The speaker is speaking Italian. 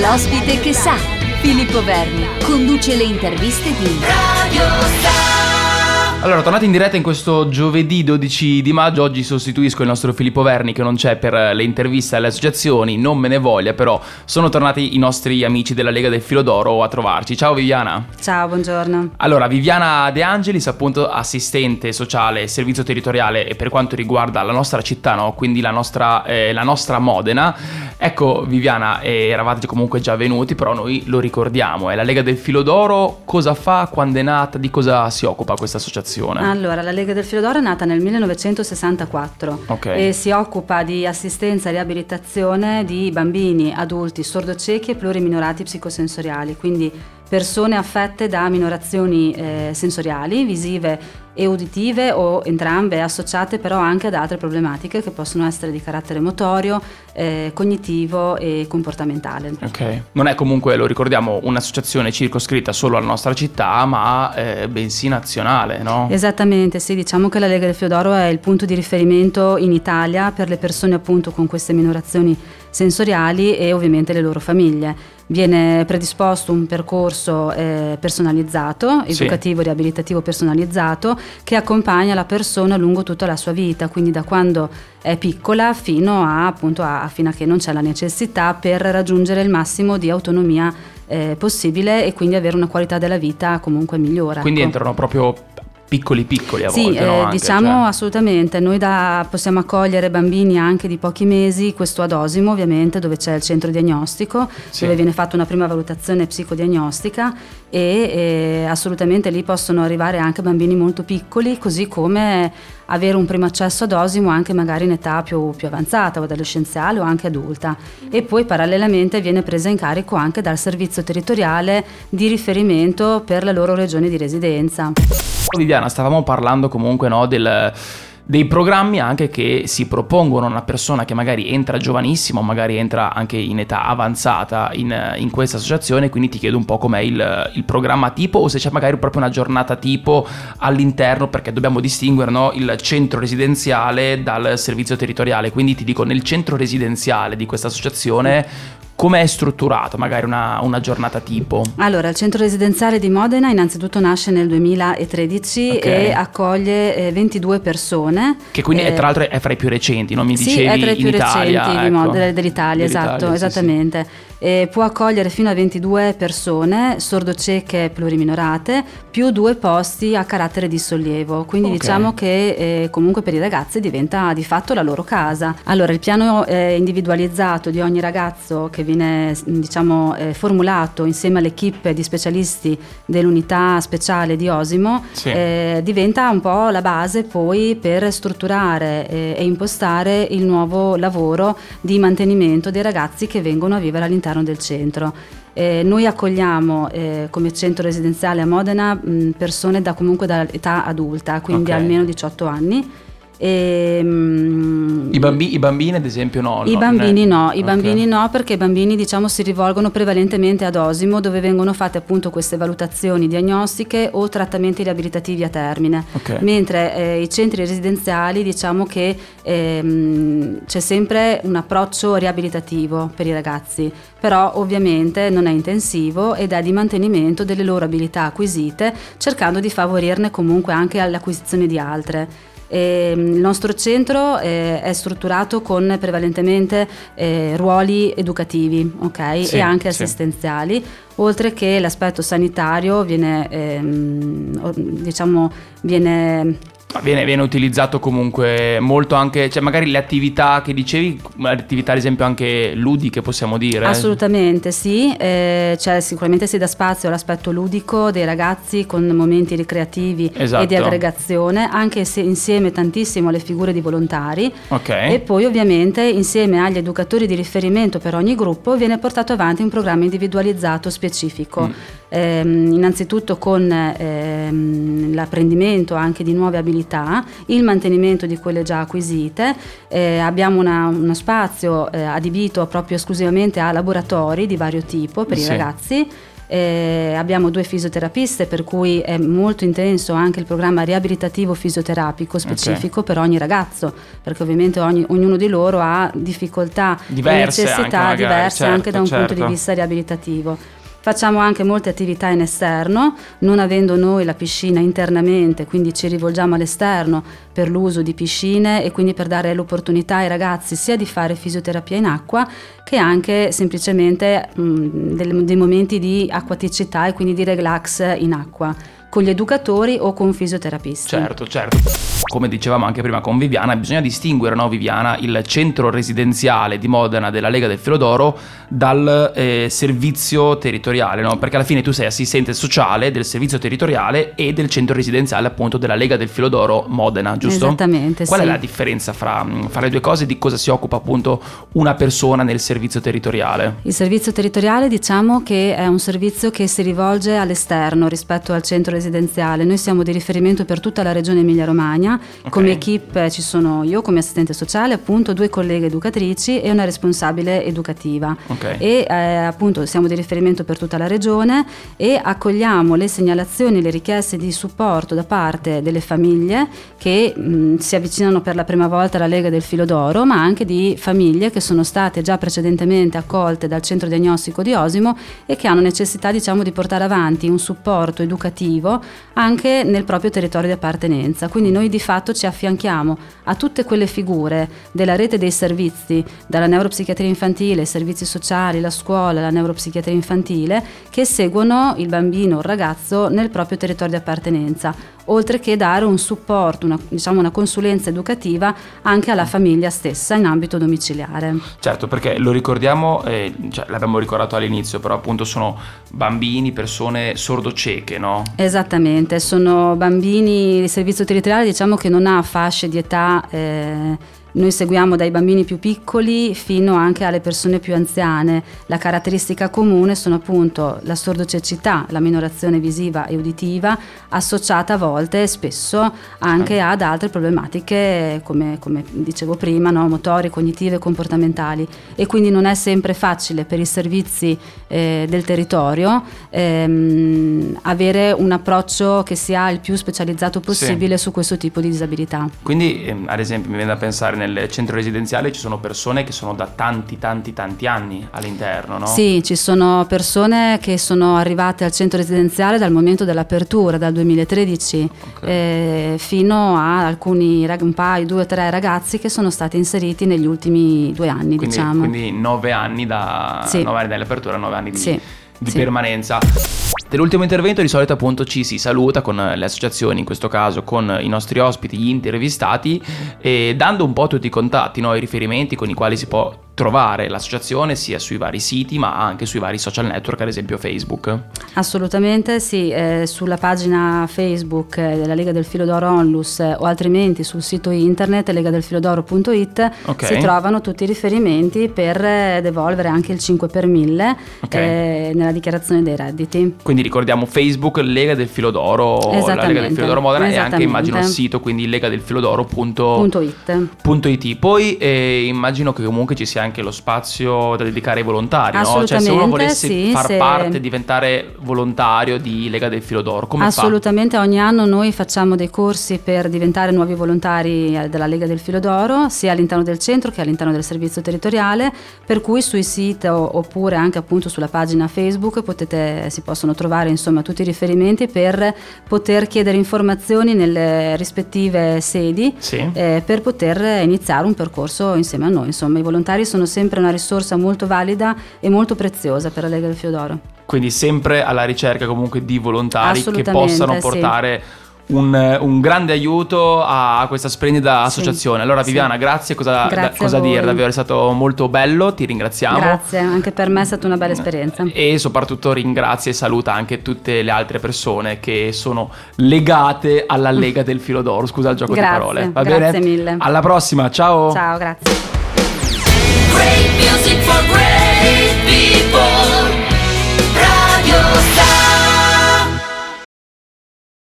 L'ospite che sa, Filippo Verni, conduce le interviste di Radio Star. Allora, tornati in diretta in questo giovedì 12 di maggio, oggi sostituisco il nostro Filippo Verni che non c'è per le interviste alle associazioni, non me ne voglia, però sono tornati i nostri amici della Lega del Filo d'Oro a trovarci. Ciao Viviana. Ciao, buongiorno. Allora, Viviana De Angelis, appunto assistente sociale, servizio territoriale e per quanto riguarda la nostra città, no? quindi la nostra, eh, la nostra Modena. Ecco Viviana, eh, eravate comunque già venuti, però noi lo ricordiamo, è la Lega del Filo d'Oro, cosa fa, quando è nata, di cosa si occupa questa associazione? Allora, la Lega del Filo d'Oro è nata nel 1964 okay. e si occupa di assistenza e riabilitazione di bambini, adulti, sordociechi e pluriminorati psicosensoriali, quindi persone affette da minorazioni eh, sensoriali, visive e uditive o entrambe associate però anche ad altre problematiche che possono essere di carattere motorio, eh, cognitivo e comportamentale. Ok, non è comunque, lo ricordiamo, un'associazione circoscritta solo alla nostra città, ma eh, bensì nazionale, no? Esattamente, sì, diciamo che la Lega del Fiodoro è il punto di riferimento in Italia per le persone appunto con queste minorazioni sensoriali e ovviamente le loro famiglie viene predisposto un percorso eh, personalizzato, educativo sì. riabilitativo personalizzato, che accompagna la persona lungo tutta la sua vita, quindi da quando è piccola fino a, appunto, a, fino a che non c'è la necessità per raggiungere il massimo di autonomia eh, possibile e quindi avere una qualità della vita comunque migliore. Quindi ecco. entrano proprio piccoli piccoli a sì, volte, eh, no? Diciamo cioè. assolutamente, noi da, possiamo accogliere bambini anche di pochi mesi, questo ad Osimo ovviamente dove c'è il centro diagnostico, sì. dove viene fatta una prima valutazione psicodiagnostica e eh, assolutamente lì possono arrivare anche bambini molto piccoli, così come avere un primo accesso ad Osimo anche magari in età più, più avanzata o adolescenziale o anche adulta e poi parallelamente viene presa in carico anche dal servizio territoriale di riferimento per la loro regione di residenza. Viviana, stavamo parlando comunque no, del dei programmi anche che si propongono a una persona che magari entra giovanissima o magari entra anche in età avanzata in, in questa associazione, quindi ti chiedo un po' com'è il, il, programma tipo o se c'è magari proprio una giornata tipo all'interno perché dobbiamo distinguere no, il centro residenziale dal servizio territoriale, quindi ti dico nel centro residenziale di questa associazione come è strutturato magari una, una, giornata tipo? Allora, il centro residenziale di Modena innanzitutto nasce nel 2013 okay. e accoglie eh, 22 persone. Che quindi eh, tra l'altro è fra i più recenti, non mi dicevi Sì, è tra i più recenti ecco. Mod- dell'Italia, esatto, sì, esattamente. Sì eh, può accogliere fino a 22 persone sordocieche pluriminorate più due posti a carattere di sollievo, quindi okay. diciamo che eh, comunque per i ragazzi diventa di fatto la loro casa. Allora il piano eh, individualizzato di ogni ragazzo che viene diciamo eh, formulato insieme all'equipe di specialisti dell'unità speciale di Osimo sì. Eh, diventa un po' la base poi per strutturare eh, e impostare il nuovo lavoro di mantenimento dei ragazzi che vengono a vivere all'interno all'interno del centro. Eh, noi accogliamo eh, come centro residenziale a Modena mh, persone da comunque da età adulta, quindi okay. almeno 18 anni e, ehm, I, bambi- I, bambini ad esempio no? I no, bambini no, i okay. bambini no perché i bambini diciamo si rivolgono prevalentemente ad Osimo dove vengono fatte appunto queste valutazioni diagnostiche o trattamenti riabilitativi a termine, okay. mentre eh, i centri residenziali diciamo che ehm, c'è sempre un approccio riabilitativo per i ragazzi, però ovviamente non è intensivo ed è di mantenimento delle loro abilità acquisite cercando di favorirne comunque anche l'acquisizione di altre. E ehm, il nostro centro eh, è strutturato con prevalentemente eh, ruoli educativi okay? sì, e anche assistenziali, sì. oltre che l'aspetto sanitario viene, ehm, diciamo, viene Viene, viene, utilizzato comunque molto anche, cioè magari le attività che dicevi, attività ad esempio anche ludiche possiamo dire? Assolutamente sì, eh, cioè, sicuramente si dà spazio all'aspetto ludico dei ragazzi con momenti ricreativi esatto. e di aggregazione, anche se insieme tantissimo alle figure di volontari okay. e poi ovviamente insieme agli educatori di riferimento per ogni gruppo viene portato avanti un programma individualizzato specifico. Mm ehm, innanzitutto con ehm, l'apprendimento anche di nuove abilità, il mantenimento di quelle già acquisite, eh, abbiamo una, uno spazio eh, adibito proprio esclusivamente a laboratori di vario tipo per sì. i ragazzi eh, abbiamo due fisioterapiste per cui è molto intenso anche il programma riabilitativo fisioterapico specifico okay. per ogni ragazzo, perché ovviamente ogni, ognuno di loro ha difficoltà diverse e necessità anche diverse magari, certo, anche da un certo. punto di certo. vista riabilitativo. Facciamo anche molte attività in esterno, non avendo noi la piscina internamente, quindi ci rivolgiamo all'esterno per l'uso di piscine e quindi per dare l'opportunità ai ragazzi sia di fare fisioterapia in acqua che anche semplicemente mh, dei, dei momenti di acquaticità e quindi di relax in acqua con gli educatori o con fisioterapisti. Certo, certo. Come dicevamo anche prima con Viviana, bisogna distinguere, no, Viviana, il centro residenziale di Modena della Lega del Filodoro dal eh, servizio territoriale, no? Perché alla fine tu sei assistente sociale del servizio territoriale e del centro residenziale appunto della Lega del Filodoro Modena, giusto? Esattamente. Qual sì. è la differenza fra, fra le due cose? Di cosa si occupa appunto una persona nel servizio territoriale? Il servizio territoriale diciamo che è un servizio che si rivolge all'esterno rispetto al centro residenziale residenziale. Noi siamo di riferimento per tutta la regione Emilia-Romagna. Okay. Come equip ci sono io come assistente sociale, appunto due colleghe educatrici e una responsabile educativa. Okay. E eh, appunto siamo di riferimento per tutta la regione e accogliamo le segnalazioni, le richieste di supporto da parte delle famiglie che mh, si avvicinano per la prima volta alla Lega del Filo d'Oro, ma anche di famiglie che sono state già precedentemente accolte dal centro diagnostico di Osimo e che hanno necessità diciamo di portare avanti un supporto educativo anche nel proprio territorio di appartenenza. Quindi noi di fatto ci affianchiamo a tutte quelle figure della rete dei servizi, dalla neuropsichiatria infantile, i servizi sociali, la scuola, la neuropsichiatria infantile, che seguono il bambino o il ragazzo nel proprio territorio di appartenenza oltre che dare un supporto, una, diciamo una consulenza educativa anche alla famiglia stessa in ambito domiciliare. Certo, perché lo ricordiamo, eh, cioè, l'abbiamo ricordato all'inizio, però appunto sono bambini, persone sordocieche, no? Esattamente, sono bambini, il servizio territoriale diciamo che non ha fasce di età... Eh, noi seguiamo dai bambini più piccoli fino anche alle persone più anziane. La caratteristica comune sono appunto la sordocecità, la minorazione visiva e uditiva, associata a volte e spesso anche ad altre problematiche come, come dicevo prima, no? motori, cognitive comportamentali. E quindi non è sempre facile per i servizi eh, del territorio ehm, avere un approccio che sia il più specializzato possibile sì. su questo tipo di disabilità. Quindi ehm, ad esempio mi viene da pensare nel centro residenziale ci sono persone che sono da tanti tanti tanti anni all'interno, no? Sì, ci sono persone che sono arrivate al centro residenziale dal momento dell'apertura, dal 2013, okay. eh, fino a alcuni, un paio, due o tre ragazzi che sono stati inseriti negli ultimi due anni, quindi, diciamo. Quindi nove anni, da, sì. nove anni dall'apertura, nove anni di, sì. di sì. permanenza. Nell'ultimo intervento di solito appunto ci si saluta con le associazioni, in questo caso con i nostri ospiti, gli intervistati, e dando un po' tutti i contatti, no? i riferimenti con i quali si può trovare l'associazione sia sui vari siti ma anche sui vari social network, ad esempio Facebook. Assolutamente sì, eh, sulla pagina Facebook della Lega del Filo d'Oro Onlus eh, o altrimenti sul sito internet legadelfilodoro.it okay. si trovano tutti i riferimenti per eh, devolvere anche il 5 per 1000 okay. eh, nella dichiarazione dei redditi. Quindi ricordiamo Facebook Lega del Filo d'Oro, la Lega del Filo d'Oro Modena e anche immagino il sito quindi legadelfilodoro.it. Poi eh, immagino che comunque ci sia anche lo spazio da dedicare ai volontari, no? Cioè se uno volesse sì, far se... parte, diventare volontario di Lega del Filo d'Oro, come Assolutamente, fa? ogni anno noi facciamo dei corsi per diventare nuovi volontari eh, della Lega del Filo d'Oro, sia all'interno del centro che all'interno del servizio territoriale, per cui sui siti oppure anche appunto sulla pagina Facebook potete, si possono trovare insomma tutti i riferimenti per poter chiedere informazioni nelle rispettive sedi sì. eh, per poter iniziare un percorso insieme a noi. Insomma, i volontari sono sempre una risorsa molto valida e molto preziosa per la Lega del Fiodoro. Quindi sempre alla ricerca comunque di volontari che possano portare sì. Un, un, grande aiuto a questa splendida associazione. Sì, allora Viviana, sì. grazie, cosa, grazie da, cosa dire? Davvero è stato molto bello, ti ringraziamo. Grazie, anche per me è stata una bella esperienza. E soprattutto ringrazia e saluta anche tutte le altre persone che sono legate alla Lega del Filo d'Oro. Scusa il gioco grazie, di parole. Va grazie bene? mille. Alla prossima, ciao. Ciao, grazie. Great music for great